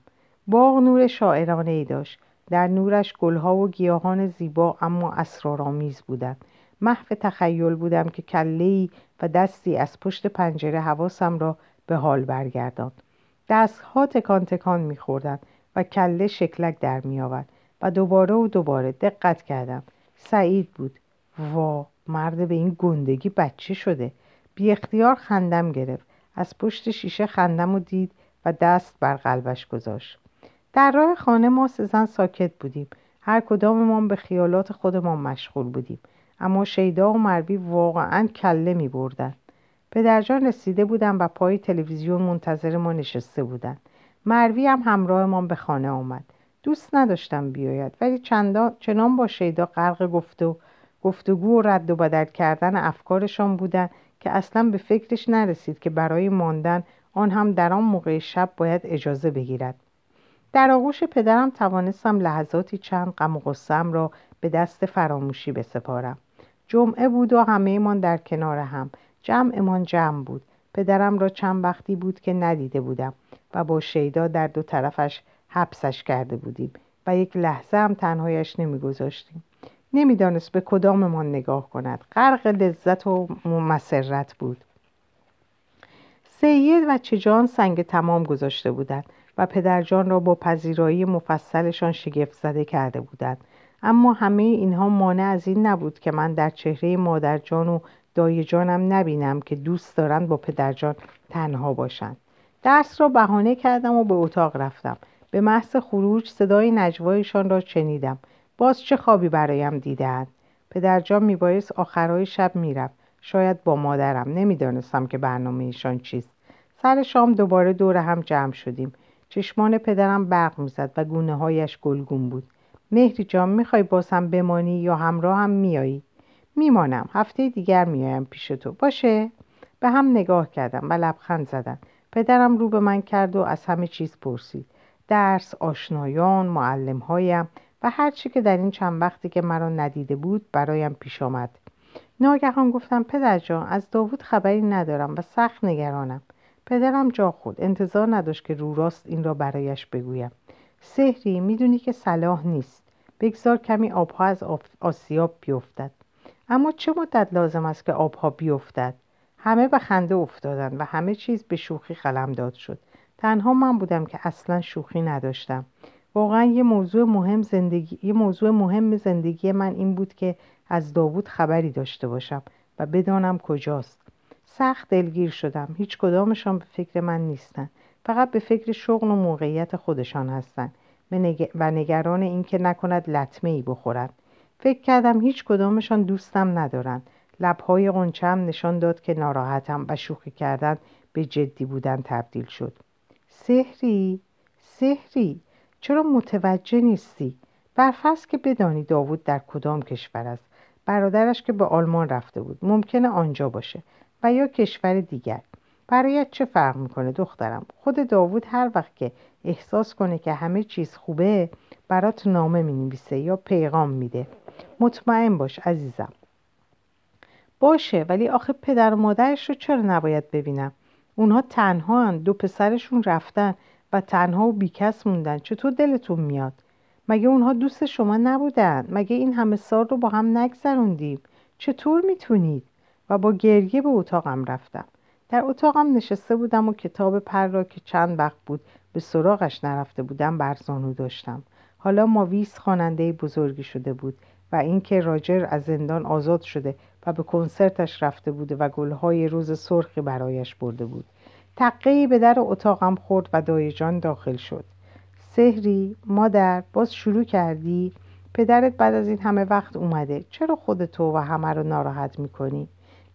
باغ نور شاعرانه ای داشت. در نورش گلها و گیاهان زیبا اما اسرارآمیز بودند. محو تخیل بودم که کلهی و دستی از پشت پنجره حواسم را به حال برگرداند. دستها تکان تکان میخوردند و کله شکلک در میآورد و دوباره و دوباره دقت کردم. سعید بود. وا مرد به این گندگی بچه شده. بی اختیار خندم گرفت. از پشت شیشه خندم و دید و دست بر قلبش گذاشت. در راه خانه ما سزن ساکت بودیم. هر کداممان به خیالات خودمان مشغول بودیم. اما شیدا و مروی واقعا کله می بردن. پدرجان رسیده بودن و پای تلویزیون منتظر ما نشسته بودن. مروی هم همراهمان به خانه آمد. دوست نداشتم بیاید ولی چندان چنان با شیدا غرق گفته و گفتگو و رد و بدل کردن افکارشان بودن که اصلا به فکرش نرسید که برای ماندن آن هم در آن موقع شب باید اجازه بگیرد. در آغوش پدرم توانستم لحظاتی چند غم و غصم را به دست فراموشی بسپارم. جمعه بود و همه من در کنار هم. جمعمان جمع بود. پدرم را چند وقتی بود که ندیده بودم و با شیدا در دو طرفش حبسش کرده بودیم و یک لحظه هم تنهایش نمیگذاشتیم. نمی‌دانست به کداممان نگاه کند. غرق لذت و مسرت بود. سید و چجان سنگ تمام گذاشته بودند و پدرجان را با پذیرایی مفصلشان شگفت زده کرده بودند. اما همه اینها مانع از این نبود که من در چهره مادرجان و دایجانم نبینم که دوست دارند با پدرجان تنها باشند. درس را بهانه کردم و به اتاق رفتم. به محض خروج صدای نجوایشان را شنیدم. باز چه خوابی برایم دیدهاند پدرجان میبایست آخرهای شب می‌رفت. شاید با مادرم. نمی‌دانستم که برنامه ایشان چیست. سر شام دوباره دور هم جمع شدیم. چشمان پدرم برق می‌زد و گونه هایش گلگون بود. مهری جان می‌خوای باز هم بمانی یا همراه هم میایی میمانم. هفته دیگر میایم پیش تو. باشه؟ به هم نگاه کردم و لبخند زدم پدرم رو به من کرد و از همه چیز پرسید. درس آشنایان معلمهایم. و هرچی که در این چند وقتی که مرا ندیده بود برایم پیش آمد. ناگهان گفتم پدر جان از داوود خبری ندارم و سخت نگرانم. پدرم جا خود انتظار نداشت که رو راست این را برایش بگویم. سهری می‌دونی که صلاح نیست. بگذار کمی آبها از آسیاب بیفتد. اما چه مدت لازم است که آبها بیفتد؟ همه به خنده افتادند و همه چیز به شوخی داد شد. تنها من بودم که اصلا شوخی نداشتم. واقعا یه موضوع مهم زندگی یه موضوع مهم زندگی من این بود که از داوود خبری داشته باشم و بدانم کجاست. سخت دلگیر شدم. هیچ کدامشان به فکر من نیستن. فقط به فکر شغل و موقعیت خودشان هستند و نگران اینکه نکند لطمه ای بخورند. فکر کردم هیچ کدامشان دوستم ندارند. لبهای قنچم نشان داد که ناراحتم و شوخی کردن به جدی بودن تبدیل شد. سهری سهری چرا متوجه نیستی؟ برفرض که بدانی داوود در کدام کشور است. برادرش که به آلمان رفته بود. ممکنه آنجا باشه و یا کشور دیگر. برایت چه فرق می‌کنه دخترم؟ خود داوود هر وقت که احساس کنه که همه چیز خوبه برات نامه می یا پیغام میده. مطمئن باش عزیزم. باشه ولی آخه پدر و مادرش رو چرا نباید ببینم؟ اونها تنها هن. دو پسرشون رفتن. و تنها و بیکس موندن. چطور دلتون میاد؟ مگه اونها دوست شما نبودن؟ مگه این همه سال رو با هم نگذروندیم؟ چطور می‌تونید؟ و با گریه به اتاقم رفتم. در اتاقم نشسته بودم و کتاب پر را که چند وقت بود به سراغش نرفته بودم بر زانو داشتم. حالا ماویس خواننده بزرگی شده بود و اینکه راجر از زندان آزاد شده و به کنسرتش رفته بوده و گلهای روز سرخی برایش برده بود. تقیی به در اتاقم خورد و دایجان داخل شد. سهری مادر باز شروع کردی؟ پدرت بعد از این همه وقت اومده. چرا خودتو و همه رو ناراحت می‌کنی؟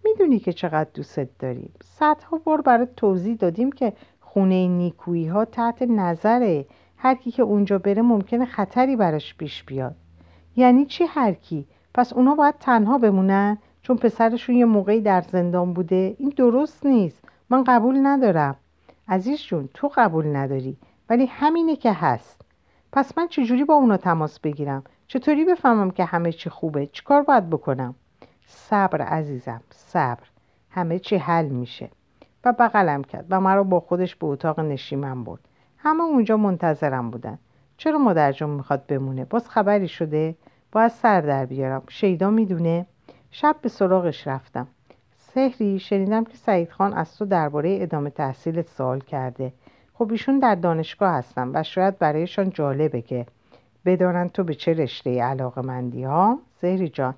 می‌دونی که چقدر دوستت داریم. صدها بار برات توضیح دادیم که خونه نیکویی ها تحت نظره. هر کی که اونجا بره ممکنه خطری براش پیش بیاد. یعنی چی هر کی؟ پس اونا باید تنها بمونن؟ چون پسرشون یه موقعی در زندان بوده؟ این درست نیست. من قبول ندارم. عزیز جون تو قبول نداری. ولی همینه که هست. پس من چجوری با اونا تماس بگیرم؟ چطوری بفهمم که همه چی خوبه؟ چیکار باید بکنم؟ صبر عزیزم صبر. همه چی حل میشه. و بغلم کرد و مرا با خودش به اتاق نشیمن برد. همه اونجا منتظرم بودن. چرا مادر جان می‌خواد بمونه؟ باز خبری شده؟ باید سر در بیارم. شیدا می‌دونه؟ شب به سراغش رفتم. سهری شنیدم که سعید خان از تو درباره ادامه تحصیلت سوال کرده. خب ایشون در دانشگاه هستم و شاید برایشان جالبه که بدانند تو به چه رشته علاقه مندی ها؟ سهری جان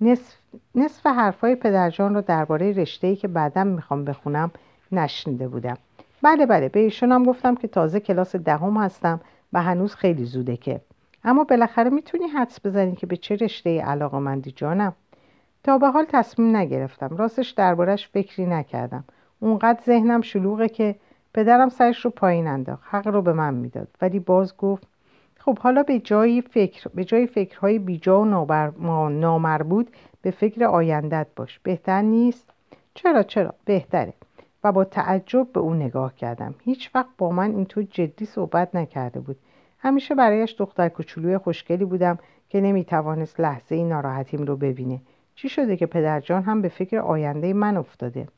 نصف, نصف حرفای پدرجان رو درباره رشته که بعدم می‌خوام بخونم نشنیده بودم. بله بله به ایشون هم گفتم که تازه کلاس دهم هستم و هنوز خیلی زوده که. اما بالاخره می‌تونی حدس بزنی که به چه رشته علاقه مندی جانم؟ تا به حال تصمیم نگرفتم. راستش دربارش فکری نکردم. اونقدر ذهنم شلوغه که پدرم سرش رو پایین انداخت. حق رو به من می‌داد. ولی باز گفت خب حالا به جای فکر به جای فکرهای بیجا و نامربوط به فکر آیندت باش. بهتر نیست؟ چرا چرا؟ بهتره. و با تعجب به او نگاه کردم. هیچ وقت با من اینطور جدی صحبت نکرده بود. همیشه برایش دختر کوچولوی خوشگلی بودم که نمی‌توانست لحظه ای ناراحتیم رو ببینه. چی شده که پدرجان هم به فکر آینده من افتاده؟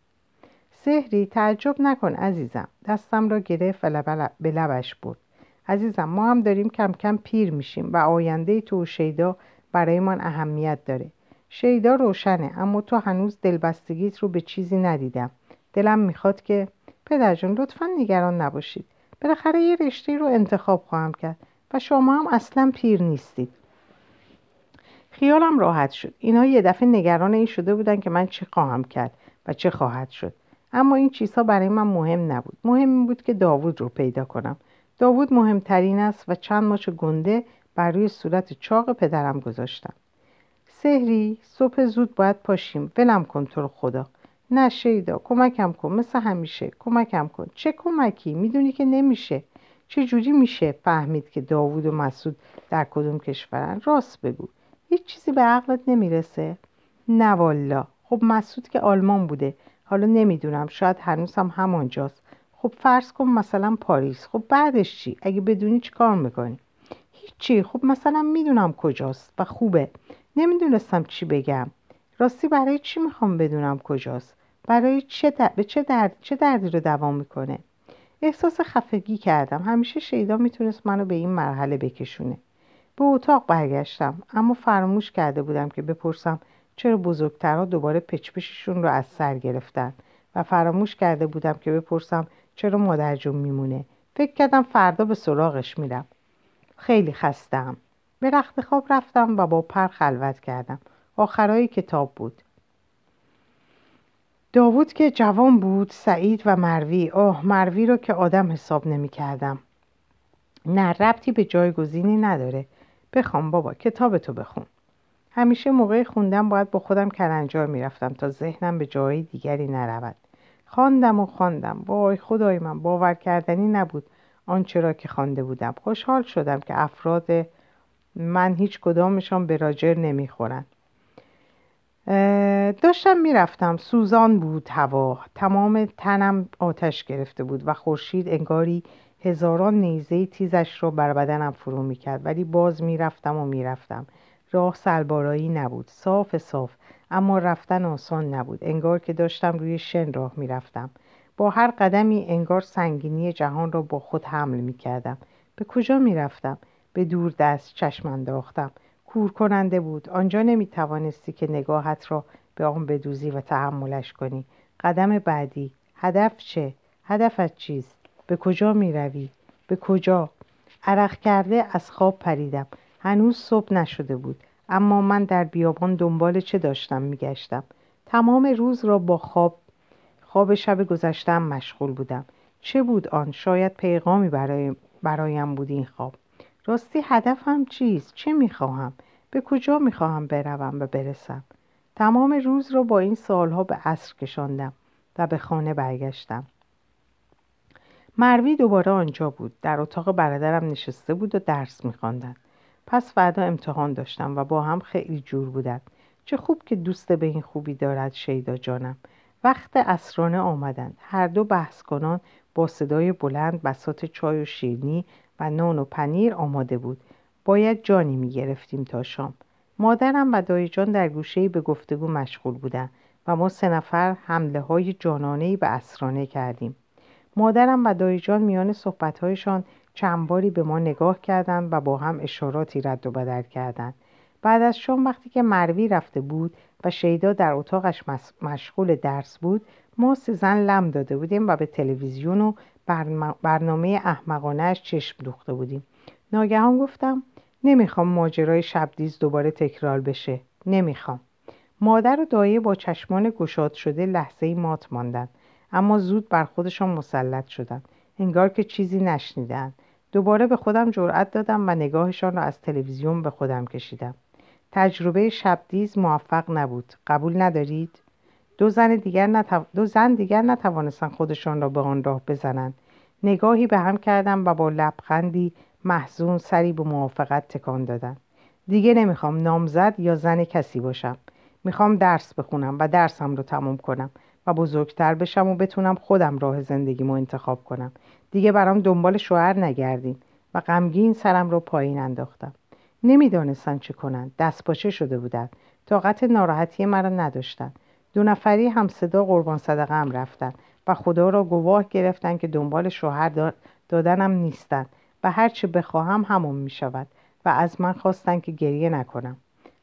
سهری تعجب نکن عزیزم. دستم را گرفت و به لبش برد. عزیزم ما هم داریم کم کم پیر میشیم و آینده تو و شیدا برایمان اهمیت داره. شیدا روشنه اما تو هنوز دلبستگیت رو به چیزی ندیدم. دلم می‌خواد که پدرجان لطفا نگران نباشید. بالاخره یه رشته رو انتخاب خواهم کرد و شما هم اصلا پیر نیستید. خیالم راحت شد. اینا یه دفعه نگران این شده بودن که من چه خواهم کرد و چه خواهد شد. اما این چیزها برای من مهم نبود. مهم این بود که داوود رو پیدا کنم. داوود مهمترین است و چند ماچ گنده بر روی صورت چاق پدرم گذاشتم. سهری صبح زود باید پاشیم. ولم کن تو خدا. نه شیدا کمکم کن. مثل همیشه. کمکم کن. چه کمکی؟ می‌دونی که نمیشه. چه جوری میشه فهمید که داوود و مسعود در کدوم کشورن؟ راست بگو. هیچ چیزی به عقلت نمی‌رسه. نه والا. خب مسعود که آلمان بوده. حالا نمی‌دونم. شاید هنوز هم همانجاست خب فرض کن مثلا پاریس. خب بعدش چی؟ اگه بدونی چی کار می‌کنی؟ هیچی. خب مثلا می‌دونم کجاست و خوبه. نمی‌دونستم چی بگم. راستی برای چی می‌خوام بدونم کجاست؟ برای چه به چه درد چه دردی رو دوام می‌کنه؟ احساس خفگی کردم. همیشه شیدا می‌تونست منو به این مرحله بکشونه. به اتاق برگشتم اما فراموش کرده بودم که بپرسم چرا بزرگترها دوباره پچپششون رو از سر گرفتن و فراموش کرده بودم که بپرسم چرا مادر جون میمونه. فکر کردم فردا به سراغش میرم. خیلی خستم. به رخت خواب رفتم و با پر خلوت کردم. آخرای کتاب بود. داوود که جوان بود سعید و مروی. آه مروی رو که آدم حساب نمی کردم نه ربطی به جایگزینی نداره. بخوام بابا کتاب تو بخون. همیشه موقع خوندن باید با خودم کلنجار می‌رفتم تا ذهنم به جای دیگری نرود. خواندم و خواندم. وای خدای من باور کردنی نبود آنچه را که خوانده بودم. خوشحال شدم که افراد من هیچ کدامشان به راجر نمی‌خورند. داشتم می‌رفتم. سوزان بود هوا. تمام تنم آتش گرفته بود و خورشید انگاری هزاران نیزه تیزش را بر بدنم فرو می‌کرد ولی باز می‌رفتم و می‌رفتم. راه سلبارایی نبود صاف صاف اما رفتن آسان نبود. انگار که داشتم روی شن راه می‌رفتم. با هر قدمی انگار سنگینی جهان را با خود حمل می‌کردم. به کجا می‌رفتم؟ به دور دست چشم انداختم. کور کننده بود. آنجا نمی توانستی که نگاهت را به آن بدوزی و تحملش کنی. قدم بعدی. هدف چه؟ هدفت چیست؟ به کجا می روی؟ به کجا؟ عرق کرده از خواب پریدم. هنوز صبح نشده بود. اما من در بیابان دنبال چه داشتم میگشتم تمام روز را با خواب خواب شب گذشتم مشغول بودم. چه بود آن؟ شاید پیغامی برای برایم بود این خواب. راستی هدفم چیست؟ چه می‌خواهم به کجا می‌خواهم بروم و برسم؟ تمام روز را با این سالها به عصر کشاندم و به خانه برگشتم. مروی دوباره آنجا بود. در اتاق برادرم نشسته بود و درس میخواندند پس فردا امتحان داشتم و با هم خیلی جور بودند چه خوب که دوست به این خوبی دارد شیدا جانم. وقت اسرانه آمدند. هر دو بحث کنان با صدای بلند بسات چای و شیرنی و نان و پنیر آماده بود. باید جانی می گرفتیم تا شام. مادرم و دایجان در گوشهای به گفتگو مشغول بودند و ما سه نفر حمله های جانانه به اسرانه کردیم. مادرم و دایجان میان صحبتهایشان چند باری به ما نگاه کردند و با هم اشاراتی رد و بدل کردند. بعد از شام وقتی که مروی رفته بود و شیدا در اتاقش مشغول درس بود ما سه زن لم داده بودیم و به تلویزیون و برنامه احمقانهش چشم دوخته بودیم. ناگهان گفتم نمی‌خوام ماجرای شبدیز دوباره تکرار بشه. نمی‌خوام. مادر و دایه با چشمان گشاد شده لحظه ای مات ماندند. اما زود بر خودشان مسلط شدند. انگار که چیزی نشنیدند. دوباره به خودم جرأت دادم و نگاهشان را از تلویزیون به خودم کشیدم. تجربه شبدیز موفق نبود. قبول ندارید؟ دو زن دیگر, نتو... دو زن دیگر نتوانستند خودشان را به آن راه بزنند. نگاهی به هم کردم و با لبخندی محزون سری به موافقت تکان دادن دیگه نمی‌خوام نامزد یا زن کسی باشم. می‌خوام درس بخونم و درسم رو تموم کنم. و بزرگتر بشم و بتونم خودم راه زندگیمو انتخاب کنم. دیگه برام دنبال شوهر نگردین و غمگین سرم رو پایین انداختم. نمی‌دانستن چه کنند دست پاچه شده بودند طاقت ناراحتی مرا نداشتن. دو نفری هم صدا قربان صدقه هم رفتن و خدا را گواه گرفتن که دنبال شوهر دادنم نیستن و هرچه بخواهم همون می شود و از من خواستن که گریه نکنم.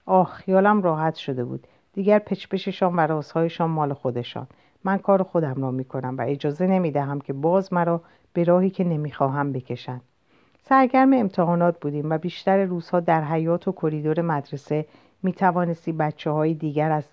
آه خیالم راحت شده بود. دیگر پچپششان و رازهایشان مال خودشان. من کار خودم را می کنم و اجازه نمی دهم که باز مرا به راهی که نمی‌خواهم بکشند. سرگرم امتحانات بودیم و بیشتر روزها در حیات و کریدور مدرسه می توانستی بچه های دیگر از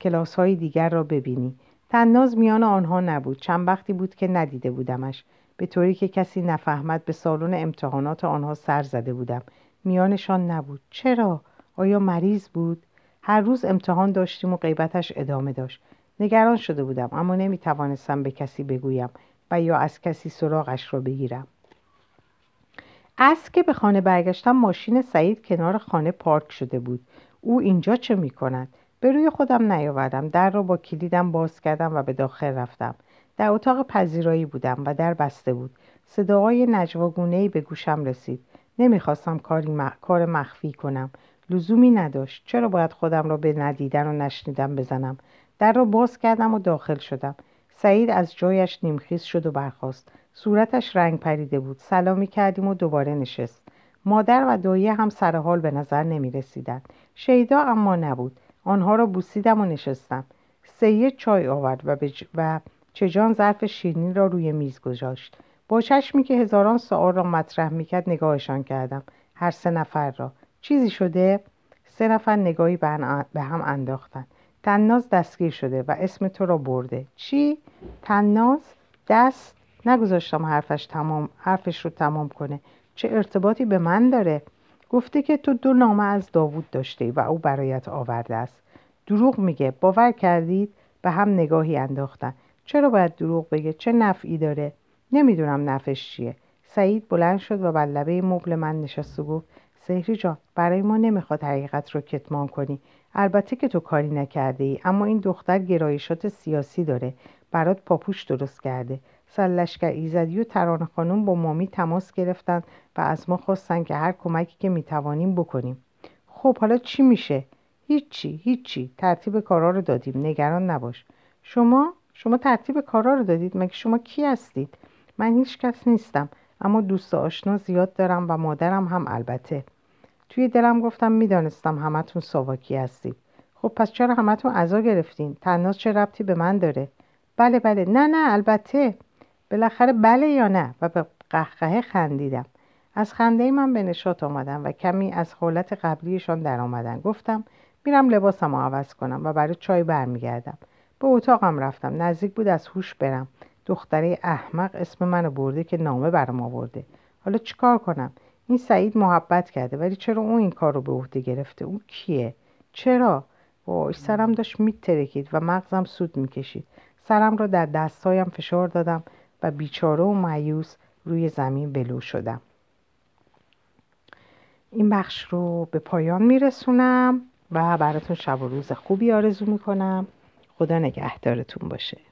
کلاس های دیگر را ببینی تناز میان آنها نبود. چند وقتی بود که ندیده بودمش. به طوری که کسی نفهمد به سالن امتحانات آنها سر زده بودم. میانشان نبود. چرا؟ آیا مریض بود؟ هر روز امتحان داشتیم و غیبتش ادامه داشت. نگران شده بودم اما نمی توانستم به کسی بگویم و یا از کسی سراغش را بگیرم. از که به خانه برگشتم ماشین سعید کنار خانه پارک شده بود. او اینجا چه می کند؟ به روی خودم نیاوردم. در را با کلیدم باز کردم و به داخل رفتم. در اتاق پذیرایی بودم و در بسته بود. صداهای نجواگونهای به گوشم رسید. نمی‌خواستم کاری کار مخفی کنم. لزومی نداشت. چرا باید خودم را به ندیدن و نشنیدن بزنم؟ در را باز کردم و داخل شدم. سعید از جایش نیمخیز شد و برخاست. صورتش رنگ پریده بود. سلامی کردیم و دوباره نشست. مادر و دایه هم سر حال به نظر نمی رسیدن. شیدا اما نبود. آنها را بوسیدم و نشستم. سید چای آورد و, بج... و چجان ظرف شیرینی را روی میز گذاشت. با چشمی که هزاران سوال را مطرح می‌کرد نگاهشان کردم. هر سه نفر را. چیزی شده سه نفر نگاهی به هم انداختن. تناز دستگیر شده و اسم تو را برده. چی؟ تناز دست نگذاشتم حرفش تمام حرفش رو تمام کنه. چه ارتباطی به من داره؟ گفته که تو دو نامه از داوود داشته و او برایت آورده است. دروغ میگه. باور کردید؟ به هم نگاهی انداختن. چرا باید دروغ بگه؟ چه نفعی داره؟ نمی‌دونم نفعش چیه. سعید بلند شد و بر لبه مبل من نشست و گفت سهری جان برای ما نمی‌خواد حقیقت رو کتمان کنی. البته که تو کاری نکرده ای اما این دختر گرایشات سیاسی داره. برات پاپوش درست کرده. سرلشکر ایزدی و ترانه خانم با مامی تماس گرفتن و از ما خواستن که هر کمکی که می‌توانیم بکنیم. خب حالا چی میشه؟ هیچی هیچی. ترتیب کارا رو دادیم. نگران نباش. شما؟ شما ترتیب کارا رو دادید. مگه شما کی هستید؟ من هیچ کس نیستم اما دوست آشنا زیاد دارم و مادرم هم البته. توی دلم گفتم می‌دانستم همتون ساواکی هستید. خب پس چرا همتون عزا گرفتین؟ تناز چه ربطی به من داره؟ بله بله. نه نه البته. بالاخره بله یا نه؟ و به قهقهه خندیدم. از خنده من به نشات آمدم و کمی از حالت قبلیشان در آمدن. گفتم میرم لباسم رو عوض کنم و برای چای برمیگردم. به اتاقم رفتم. نزدیک بود از هوش برم. دختره احمق اسم منو برده که نامه برام آورده. حالا چیکار کنم؟ این سعید محبت کرده ولی چرا اون این کار رو به عهده گرفته؟ اون کیه؟ چرا؟ وای سرم داشت میترکید و مغزم سود می‌کشید. سرم را در دستایم فشار دادم و بیچاره و معیوس روی زمین بلو شدم. این بخش رو به پایان میرسونم و براتون شب و روز خوبی آرزو می‌کنم. خدا نگهدارتون باشه.